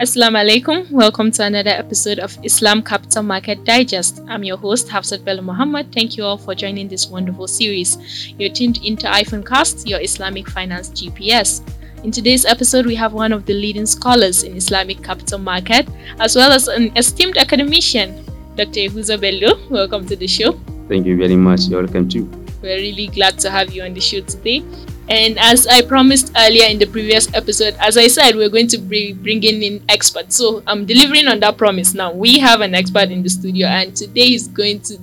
Assalamu alaikum. Welcome to another episode of Islamic Capital Market Digest. I'm your host, Hafsat Bello Muhammad. Thank you all for joining this wonderful series. You're tuned into IFING Cast, your Islamic finance GPS. In today's episode, we have one of the leading scholars in Islamic capital market, as well as an esteemed academician, Dr. Yahuza Bello. Welcome to the show. Thank you very much. You're welcome too. We're really glad to have you on the show today. And as I promised earlier in the previous episode, as I said, we're going to be bringing in experts. So I'm delivering on that promise now. We have an expert in the studio, and today is going to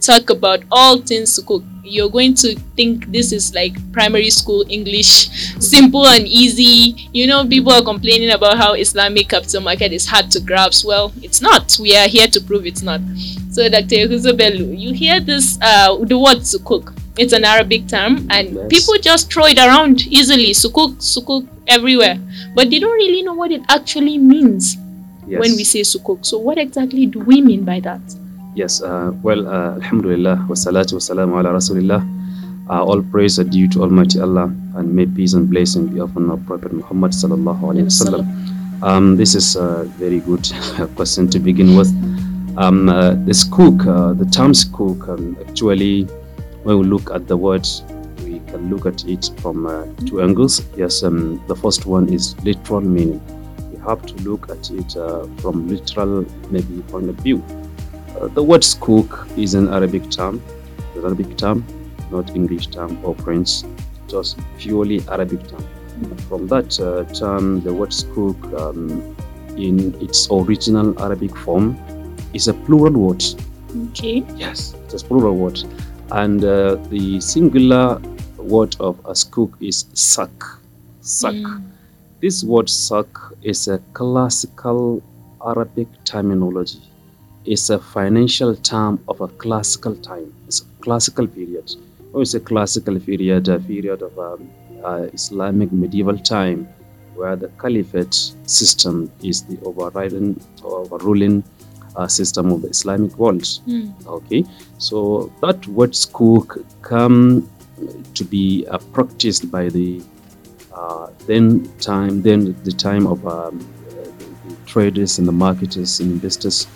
talk about all things sukuk. You're going to think this is like primary school English, simple and easy. You know, people are complaining about how Islamic capital market is hard to grasp. Well, it's not. We are here to prove it's not. So, Dr. Huzabelu, you hear this, uh, the word sukuk. It's an Arabic term, and yes. people just throw it around easily, sukuk, sukuk, everywhere. But they don't really know what it actually means yes. when we say sukuk. So, what exactly do we mean by that? Yes, uh, well, uh, Alhamdulillah, wassalatu wassalamu ala Rasulillah. Uh, all praise are due to Almighty Allah, and may peace and blessing be upon our Prophet Muhammad sallallahu alaihi wasallam. Um, this is a very good question to begin with. Um, uh, this sukuk, uh, the term sukuk, um, actually, when we look at the word, we can look at it from uh, two angles. Yes, um, the first one is literal meaning. We have to look at it uh, from literal, maybe point of view. Uh, the word sukuk is an Arabic term, an Arabic term, not English term or French, just purely Arabic term. From that uh, term, the word sukuk um, in its original Arabic form is a plural word. Okay. Yes, it's a plural word. And uh, the singular word of a sukuk is sak. Sak. Mm. This word sak is a classical Arabic terminology It's a financial term of a classical time. It's a classical period. Or it's a classical period, a period of um, uh, Islamic medieval time where the caliphate system is the overriding or overruling system of the Islamic world. Mm. Okay, so that word sukuk come to be uh, practiced by the uh, then time, then the time of um, the traders and the marketers and investors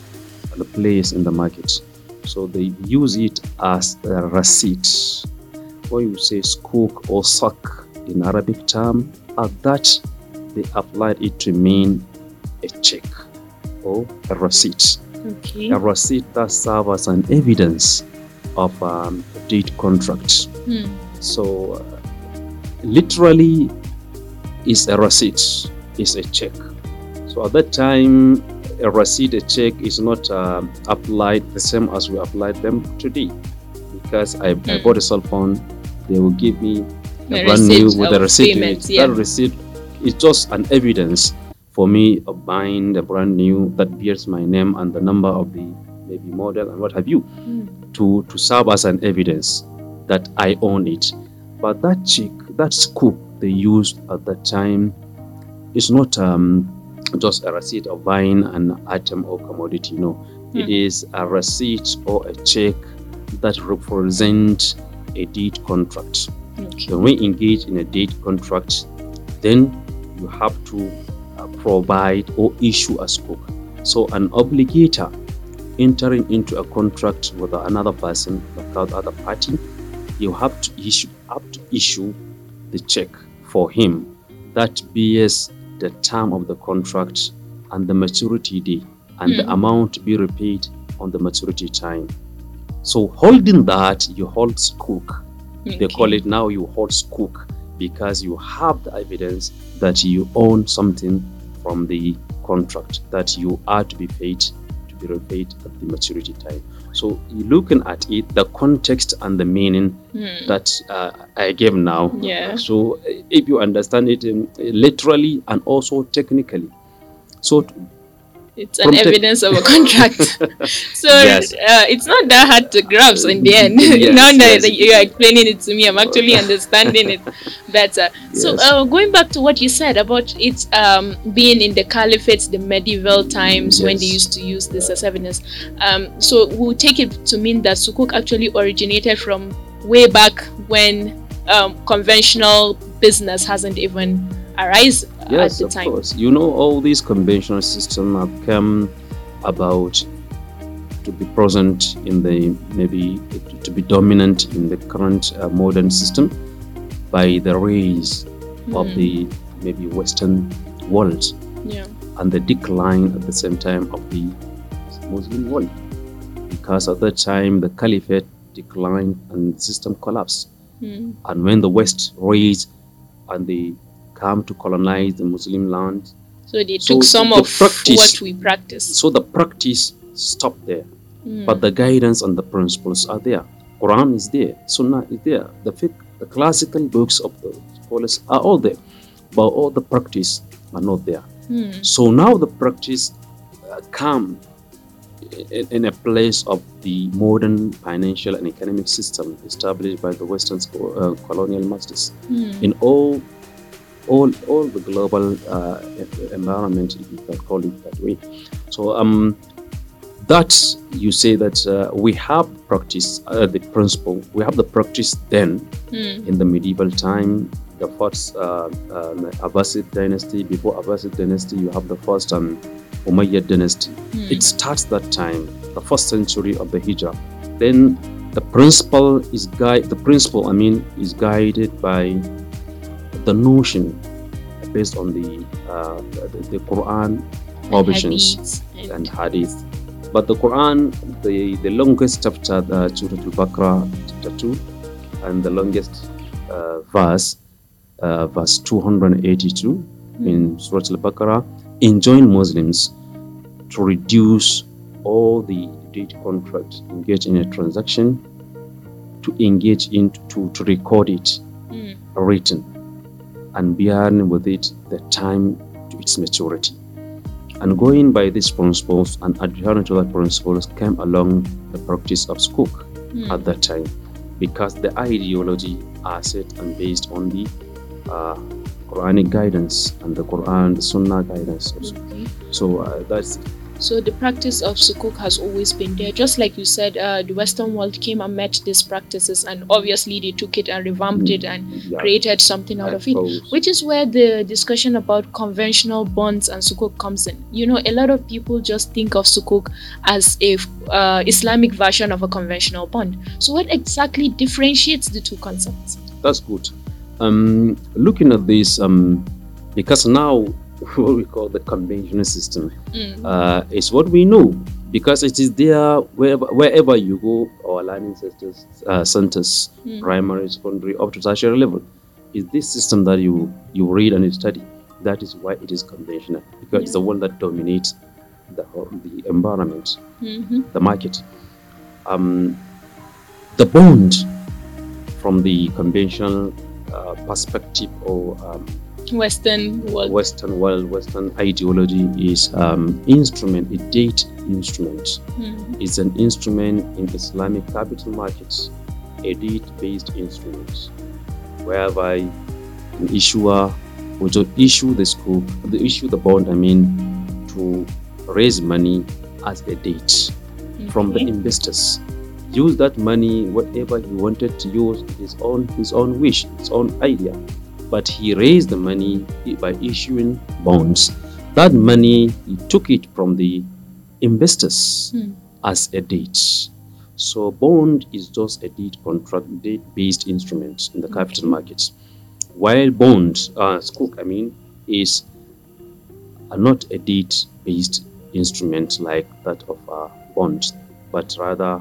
the players in the market. So they use it as a receipt. When you say sukuk or sak in Arabic term, at that they applied it to mean a check or a receipt. Okay. A receipt that serves as an evidence of um, a deed contract. Hmm. So uh, literally is a receipt, is a check. So at that time, a receipt, a check is not uh, applied the same as we applied them today. Because I, mm. I hmm. bought a cell phone, they will give me a brand new with a receipt. Payments, yeah. That receipt is just an evidence for me of buying a brand new that bears my name and the number of the maybe model and what have you mm. to to serve as an evidence that I own it. But that check, that sukuk they used at that time is not um, just a receipt of buying an item or commodity. No, mm. it is a receipt or a check that represents a deed contract. Okay. When we engage in a deed contract, then you have to provide or issue a sukuk. So an obligator entering into a contract with another person, the other party, you have to issue have to issue the check for him that bears the term of the contract and the maturity day and mm. the hmm. amount to be repaid on the maturity time. So holding that, you hold sukuk. Okay. They call it now you hold sukuk because you have the evidence that you own something from the contract that you are to be paid to be repaid at the maturity time. So looking at it, the context and the meaning mm. that uh, I gave now. Yeah. So if you understand it um, literally and also technically, so it's an evidence of a contract. so yes. uh, it's not that hard to grasp in the end. Yes, now yes. that you're explaining it to me, I'm actually understanding it better. So uh, going back to what you said about it um, being in the caliphate, the medieval times when they used to use this as evidence. Um, so we'll take it to mean that sukuk actually originated from way back when um, conventional business hasn't even arise yes, at the of time. course. You know, all these conventional systems have come about to be present in the maybe to be dominant in the current uh, modern system by the rise of Hmm. the maybe Western world Yeah. and the decline at the same time of the Muslim world. Because at that time the caliphate declined and the system collapsed. Hmm. And when the West raised and they come to colonize the Muslim land, So they So took some the of practice- what we practice. so the practice stopped there. Hmm. But the guidance and the principles are there. Quran is there, Sunnah is there, the fiqh, the classical books of the scholars are all there, but all the practice are not there. Hmm. So now the practice uh, come in, in a place of the modern financial and economic system established by the Western uh, colonial masters Hmm. in all all all the global uh, environment, if you can call it that way. So um, that you say that uh, we have practice uh, the principle. We have the practice then Hmm. in the medieval time, the first uh, um, Abbasid dynasty. Before Abbasid dynasty, you have the first um, Umayyad dynasty. Hmm. It starts that time, the first century of the Hijrah. Then the principle is guide. The principle, I mean, is guided by the notion based on the uh, the, the Quran provisions Hadiths and hadith. But the Quran, the, the longest chapter, the Surah Al-Baqarah, chapter 2, and the longest uh, verse, uh, verse 282 Hmm. in Surah Al-Baqarah, enjoin Muslims to reduce all the date contracts, engage in a transaction, to engage in, to, to record it Hmm. written, and bearing with it the time to its maturity. And going by these principles and adhering to that principles came along the practice of sukuk Hmm. at that time because the ideology are set and based on the uh, Quranic guidance and the Quran, the Sunnah guidance. Also. Okay. So uh, that's So the practice of sukuk has always been there. Just like you said, uh, the Western world came and met these practices, and obviously they took it and revamped it and yeah, created something out I of it. Which is where the discussion about conventional bonds and sukuk comes in. You know, a lot of people just think of sukuk as a uh, Islamic version of a conventional bond. So, what exactly differentiates the two concepts? That's good. Um, looking at this, um, because now what we call the conventional system Mm. uh, is what we know because it is there wherever, wherever you go, our learning centers, uh, centers Mm. primary, secondary, up to tertiary level. Is this system that you you read and you study? That is why it is conventional because it's the one that dominates the the environment, Mhm. the market. Um, the bond from the conventional uh, perspective or um, Western world. Western world, Western ideology is um, instrument, a date instrument. Mhm. It's an instrument in Islamic capital markets, a date-based instrument, whereby an issuer just issue the sukuk, the issue the bond, I mean, to raise money as a date from the investors. Use that money whatever he wanted to use his own his own wish, his own idea. But he raised the money by issuing bonds. That money he took it from the investors Hmm. as a debt. So bond is just a deed contract, debt-based instrument in the capital markets. While bond, uh, sukuk, I mean, is uh, not a deed-based instrument like that of a bond, but rather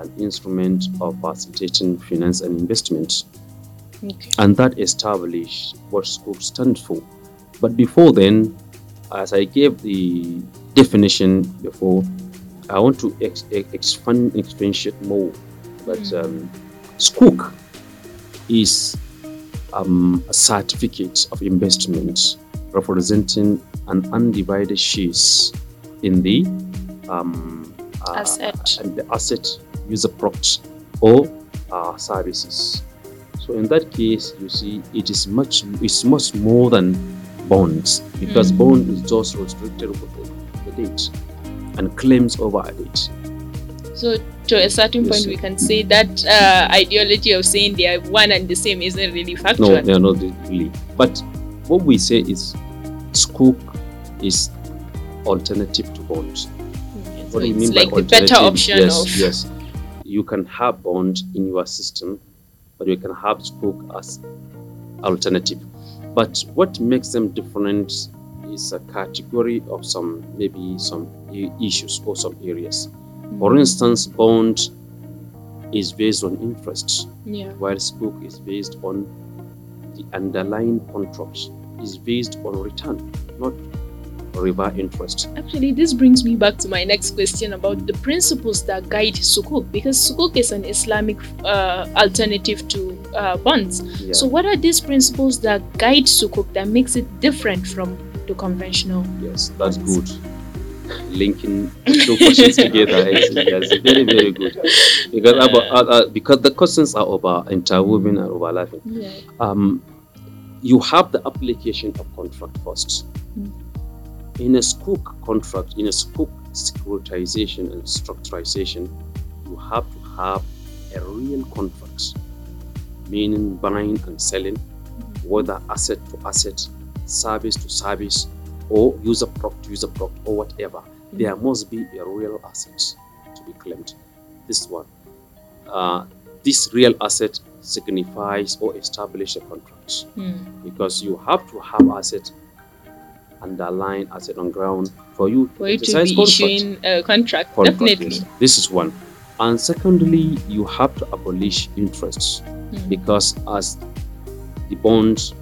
an instrument of facilitating finance and investment, Okay. and that established what sukuk stands for. But before then, as I gave the definition before, I want to ex- ex- expand expatiate more. But Mm. um, Sukuk is um, a certificate of investment representing an undivided shares in the um, uh, Asset. and the asset user product or uh, services. So in that case, you see, it is much it's much more than bonds because Mm. bond is just restricted with the, the date and claims over a date. So, to a certain Yes, point, we can say that uh, ideology of saying they are one and the same isn't really factual. No, they are not really. But what we say is sukuk is alternative to bonds. Mm, What so do you mean by like the better alternative? option yes, of yes. You can have bond in your system, but you can have sukuk as alternative. But what makes them different is a category of some maybe some issues or some areas. For Mm, instance, bond is based on interest, yeah. while sukuk is based on the underlying contract, is based on return, not river interest. Actually, this brings me back to my next question about the principles that guide sukuk because sukuk is an Islamic uh, alternative to uh, bonds. Yeah. So, what are these principles that guide sukuk that makes it different from the conventional? Yes, that's good. Linking two questions together is very very good because about, uh, uh, because the questions are about interwoven and overlapping. Yeah. Um, you have the application of contract first. Mm. In a sukuk contract, in a sukuk securitization and structurization, you have to have a real contract, meaning buying and selling, whether asset to asset, service to service, or user product to user product, or whatever. There must be a real asset to be claimed. This one. Uh, this real asset signifies or establish a contract Mm. because you have to have asset underlying asset on ground for you For you to be contract. issuing a contract, Contract, definitely. yes. This is one. And secondly, you have to abolish interests Mm. because as the bond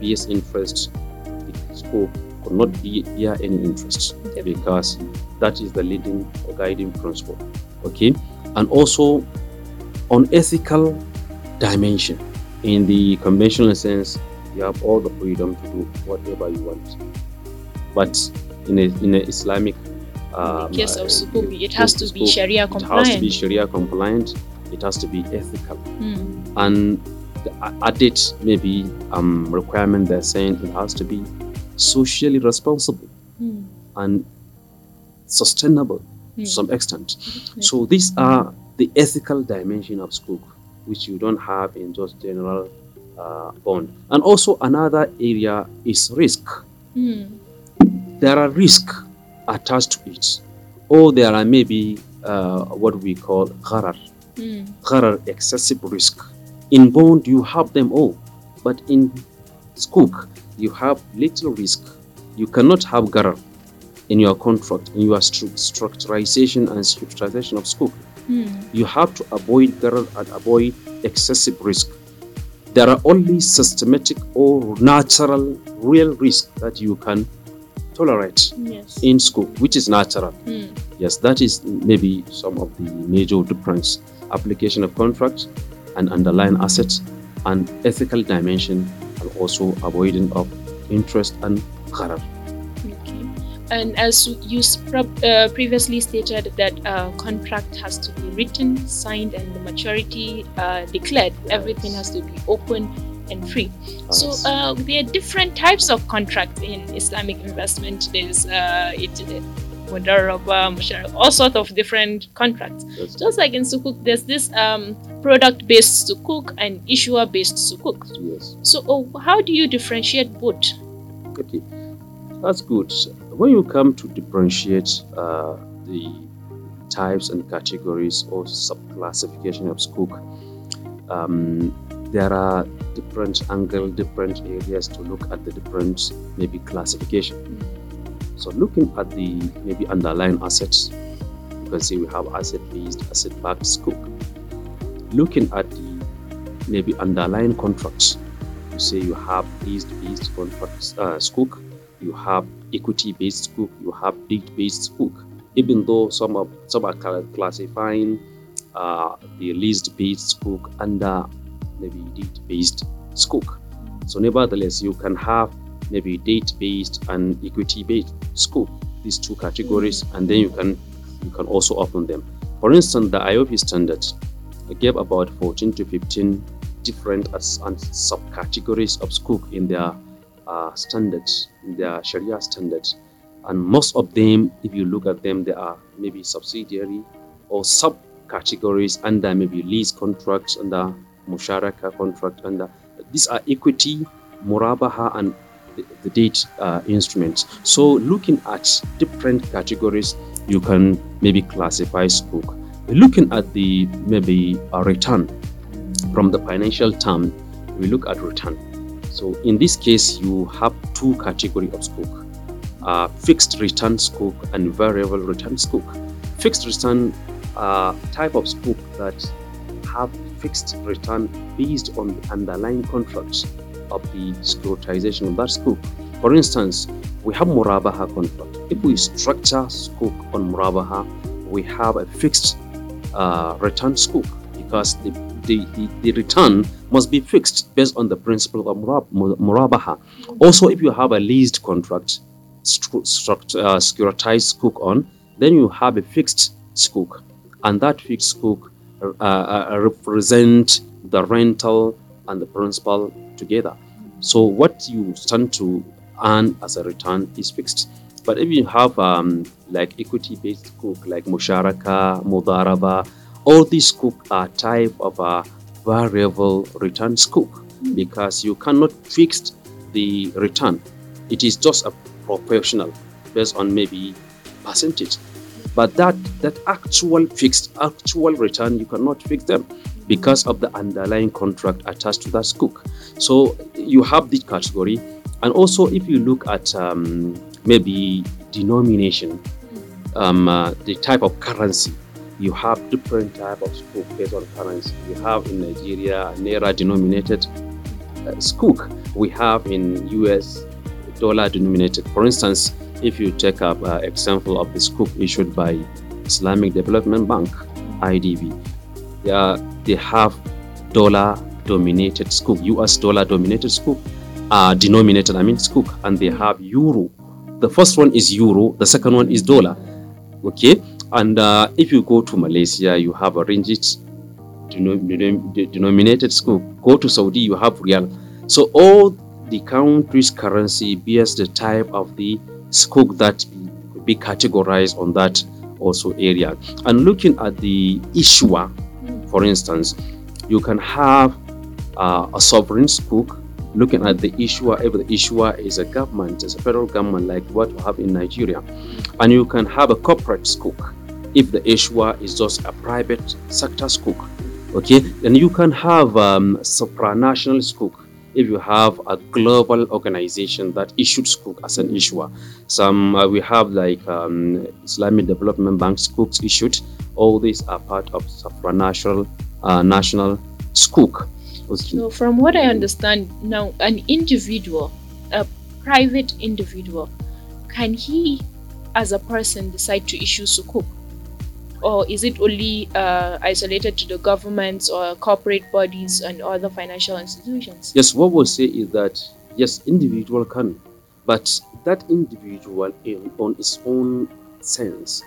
bears interest, the sukuk could not be bear any interest because that is the leading or guiding principle. Okay, and also on ethical dimension, in the conventional sense, you have all the freedom to do whatever you want, but in a in a Islamic um, case of uh, it has to be Sharia It has to be compliant. Sharia compliant. It has to be ethical Mm. and the added maybe um, requirement they're saying it has to be socially responsible Mm. and sustainable Mm. to some extent. Definitely. So these are the ethical dimension of sukuk, which you don't have in just general uh, bond. And also another area is risk. Mm. There are risks attached to it, or there are maybe uh, what we call gharar, Mm. gharar, excessive risk. In bond, you have them all, but in sukuk, you have little risk. You cannot have gharar in your contract, in your stru- structurization and structurization of sukuk. Mm. You have to avoid gharar and avoid excessive risk. There are only systematic or natural, real risk that you can tolerate Yes. in sukuk, which is natural. Mm. Yes, that is maybe some of the major difference. Application of contracts and underlying assets and ethical dimension and also avoiding of interest and gharar. And as you uh, previously stated that a contract has to be written, signed, and the maturity uh, declared. Everything has to be open and free. So uh, there are different types of contracts in Islamic investment. There's uh, it, mudaraba, all sorts of different contracts. Yes. Just like in sukuk, there's this um, product-based sukuk and issuer-based sukuk. yes. So oh, how do you differentiate both? Okay, that's good. When you come to differentiate uh, the types and categories or sub-classification of sukuk, um, there are different angle, different areas to look at the different maybe classification. So looking at the maybe underlying assets, you can see we have asset-based, asset-backed sukuk. Looking at the maybe underlying contracts, you say you have lease-based contracts, uh, sukuk, you have equity-based sukuk, you have deed-based sukuk. Even though some of some are classifying uh, the leased-based sukuk under maybe deed-based sukuk. So nevertheless, you can have maybe date-based and equity-based sukuk. These two categories, and then you can you can also open them. For instance, the AAOIFI standard gave about 14 to 15 different as- and subcategories of sukuk in their uh, standards, their Sharia standards. And most of them, if you look at them, they are maybe subsidiary or subcategories under maybe lease contracts, under musharaka contract, under these are equity, murabaha, and the, debt uh, instruments. So looking at different categories, you can maybe classify Sukuk. Looking at the maybe a return from the financial term, we look at return. So in this case, you have two category of Sukuk, uh, fixed return Sukuk and variable return Sukuk. Fixed return uh, type of Sukuk that have fixed return based on the underlying contracts of the securitization of that Sukuk. For instance, we have Murabaha contract. If we structure Sukuk on Murabaha, we have a fixed uh, return Sukuk because the, the, the, the, return must be fixed based on the principle of Murabaha. Also, if you have a leased contract, struct, uh, securitized Sukuk on, then you have a fixed Sukuk, and that fixed Sukuk uh, uh, represent the rental and the principal together. So what you stand to earn as a return is fixed. But if you have um, like equity-based Sukuk, like Musharaka, Mudaraba, all these Sukuk are type of a variable return Sukuk because you cannot fix the return. It is just a proportional based on maybe percentage. But that that actual fixed actual return you cannot fix them because of the underlying contract attached to that Sukuk. So you have this category, and also if you look at um, maybe denomination, um, uh, the type of currency, you have different type of Sukuk based on currency. You have in Nigeria naira denominated uh, Sukuk. We have in US dollar denominated. For instance, if you take up uh, example of the Sukuk issued by Islamic Development Bank (IDB), they, they have dollar dominated Sukuk, US dollar dominated Sukuk, uh, denominated, I mean Sukuk, and they have euro. The first one is euro, the second one is dollar. Okay, and uh, if you go to Malaysia, you have a ringgit denominated sukuk. Go to Saudi, you have riyal. So all the country's currency bears the type of the sukuk that be categorized on that also area. And looking at the issuer, for instance, you can have uh, a sovereign sukuk. looking at the issuer if the issuer is a government, is a federal government like what we have in Nigeria. And you can have a corporate Sukuk if the issuer is just a private sector Sukuk. Okay, then you can have um, supranational Sukuk if you have a global organization that issued Sukuk as an issuer. Some uh, we have like um, Islamic Development Bank Sukuks issued. All these are part of supranational uh, national Sukuk. So, from what I understand now, an individual, a private individual, can he, as a person, decide to issue Sukuk? Or is it only uh, isolated to the governments or corporate bodies and other financial institutions? Yes, what we'll say is that yes, individual can, but that individual in, on its own sense,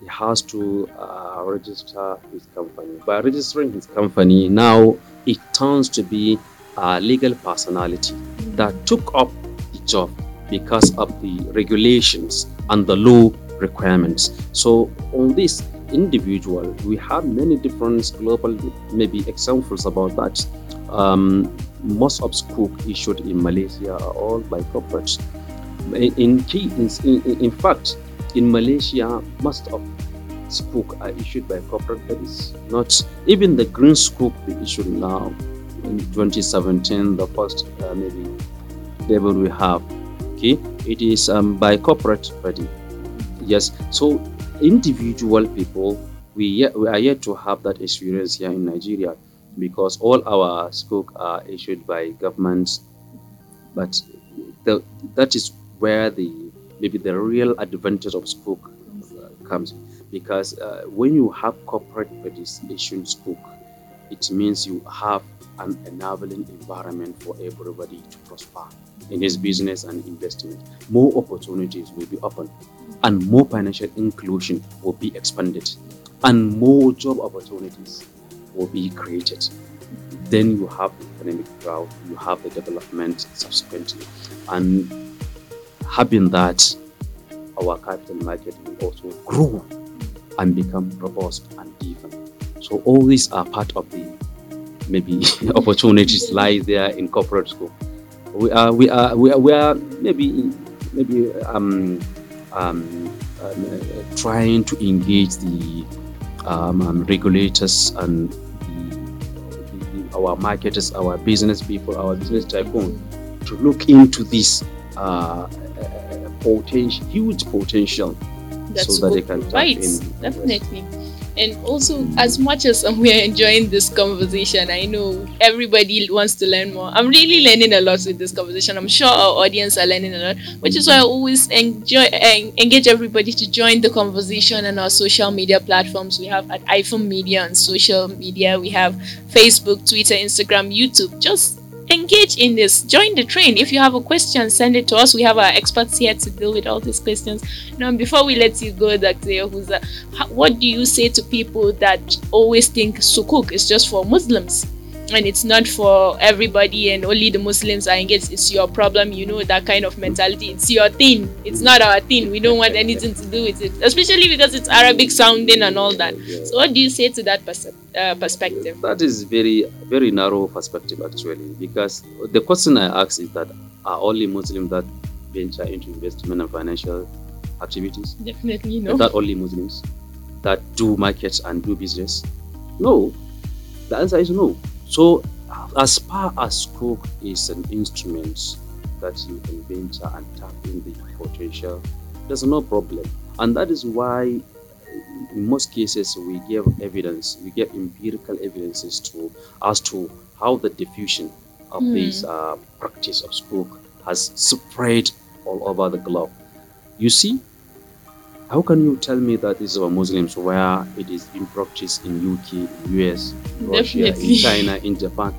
he has to uh, register his company. By registering his company, now it turns to be a legal personality that took up the job because of the regulations and the law requirements. So on this, individual. We have many different global, maybe examples about that. Um, most of Sukuk issued in Malaysia are all by corporates. In, in, in, in fact, in Malaysia, most of Sukuk are issued by corporate bodies. Not even the green Sukuk they issued now in 2017, the first uh, maybe level we have. Okay, it is um, by corporate body. Yes, so individual people, we, yet, we are yet to have that experience here in Nigeria because all our Sukuk are issued by governments. But the, that is where the maybe the real advantage of Sukuk uh, comes because uh, when you have corporate issuing Sukuk, it means you have an enabling environment for everybody to prosper in his business and investment. More opportunities will be open and more financial inclusion will be expanded and more job opportunities will be created. Then you have the economic growth, you have the development subsequently. And having that, our capital market will also grow and become robust and even. So all these are part of the maybe opportunities lie there in corporate Sukuk. we are we are we are, we are maybe maybe um, um, uh, trying to engage the um, um, regulators and the, the, our marketers, our business people, our business tycoon to look into this uh, potential, huge potential, That's so that they can right. tap in. Definitely. And also, as much as we are enjoying this conversation, I know everybody wants to learn more. I'm really learning a lot with this conversation. I'm sure our audience are learning a lot, which is why I always enjoy engage everybody to join the conversation on our social media platforms. We have at IFING Media on social media. We have Facebook, Twitter, Instagram, YouTube. Just engage in this. Join the train. If you have a question send it to us. We have our experts here to deal with all these questions. Now before we let you go dr. Yahuza what do you say to people that always think sukuk is just for muslims and it's not for everybody and only the muslims are engaged. It's your problem you know that kind of mentality. It's your thing. It's not our thing. We don't want anything to do with it especially because it's arabic sounding and all that. So what do you say to that pers- uh, perspective? That is very very narrow perspective actually because the question i ask is that are only muslims that venture into investment and financial activities? Definitely no. That only muslims that do markets and do business? No. The answer is no so, as far as Sukuk is an instrument that you can venture and tap in the potential, there's no problem. And that is why, in most cases, we give evidence, we give empirical evidences to as to how the diffusion of Hmm. this uh, practice of Sukuk has spread all over the globe. You see, how can you tell me that this is for Muslims where it is being practiced in UK, in US, Russia, Definitely. in China, in Japan?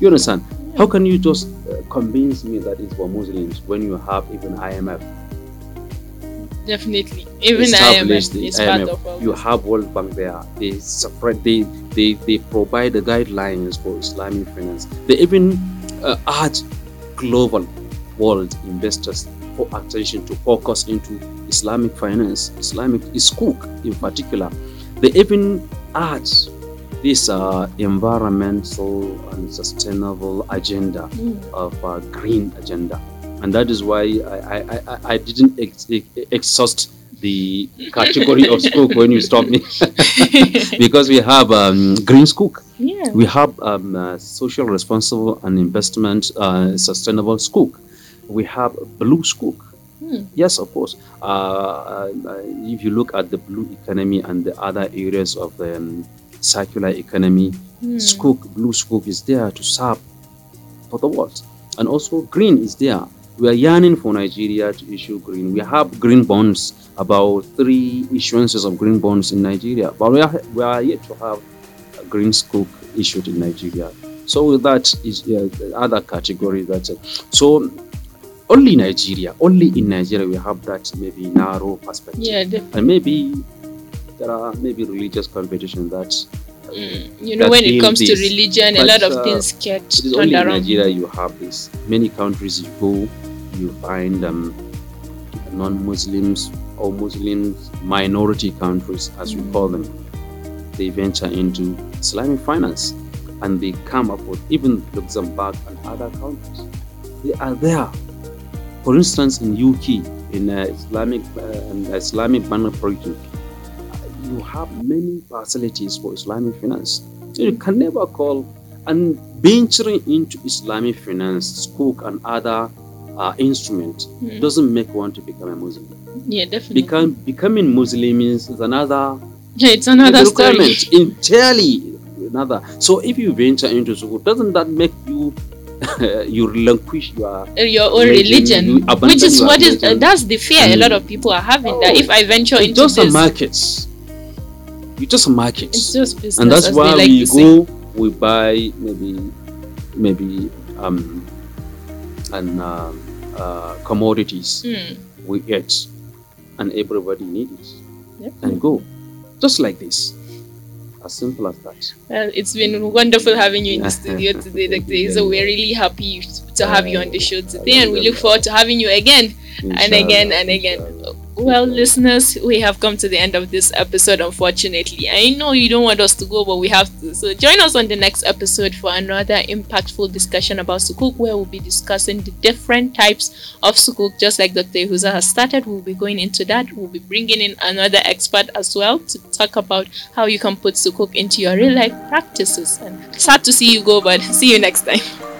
You understand? How can you just uh, convince me that it's for Muslims when you have even IMF Definitely. Even IMF the is part of You have World Bank there. They separate. They they they provide the guidelines for Islamic finance. They even uh, urge global world investors for attention to focus into Islamic finance, Islamic Sukuk in particular. They even add this uh, environmental and sustainable agenda Mm. of uh, green agenda, and that is why I I, I, I didn't ex- ex- exhaust the category of sukuk when you stopped me because we have um, green sukuk, yeah. we have um, uh, social responsible and investment uh, sustainable sukuk, we have blue sukuk. Hmm. Yes, of course. Uh, uh, if you look at the blue economy and the other areas of the um, circular economy, Hmm. Sukuk, blue Sukuk is there to serve for the world. And also green is there. We are yearning for Nigeria to issue green. We have green bonds, about three issuances of green bonds in Nigeria, but we are, we are yet to have a green Sukuk issued in Nigeria. So that is uh, the other category. That so only Nigeria, only in Nigeria we have that maybe narrow perspective, Yeah, def- and maybe there are maybe religious competition that mm. you know, that when it comes to this. religion, a lot of uh, things get It is turned only in. Nigeria you have this. Many countries you go, you find um, non-Muslims or Muslims minority countries, as we call them. They venture into Islamic finance, and they come up with even Luxembourg and other countries. They are there. For instance, in UK, in uh, Islamic uh, and Islamic banner project, you have many facilities for Islamic finance. You can never call and venturing into Islamic finance, Sukuk and other uh, instruments Mm. doesn't make one to become a Muslim. Yeah, definitely. Become, becoming Muslim is another yeah, it's another story. entirely another. So if you venture into Sukuk, doesn't that make you relinquish your Uh, Your own Religion, you which is what is uh, that's the fear a Mm. lot of people are having. that Oh, if I venture it's into just a this, market. You just a market. it's just business. and that's why like we go we buy maybe maybe um and um, uh, commodities Mm. we get and everybody needs it Yep. and go just like this as simple as that Well, it's been wonderful having you in the studio today, Dr. Izo. We're really happy to have you on the show today, and we look forward to having you again and again and again. Well, listeners, we have come to the end of this episode, unfortunately. I know you don't want us to go, but we have to. So join us on the next episode for another impactful discussion about sukuk, where we'll be discussing the different types of sukuk, just like Dr. Huza has started. We'll be going into that. We'll be bringing in another expert as well to talk about how you can put sukuk into your real life practices. And sad to see you go, but see you next time.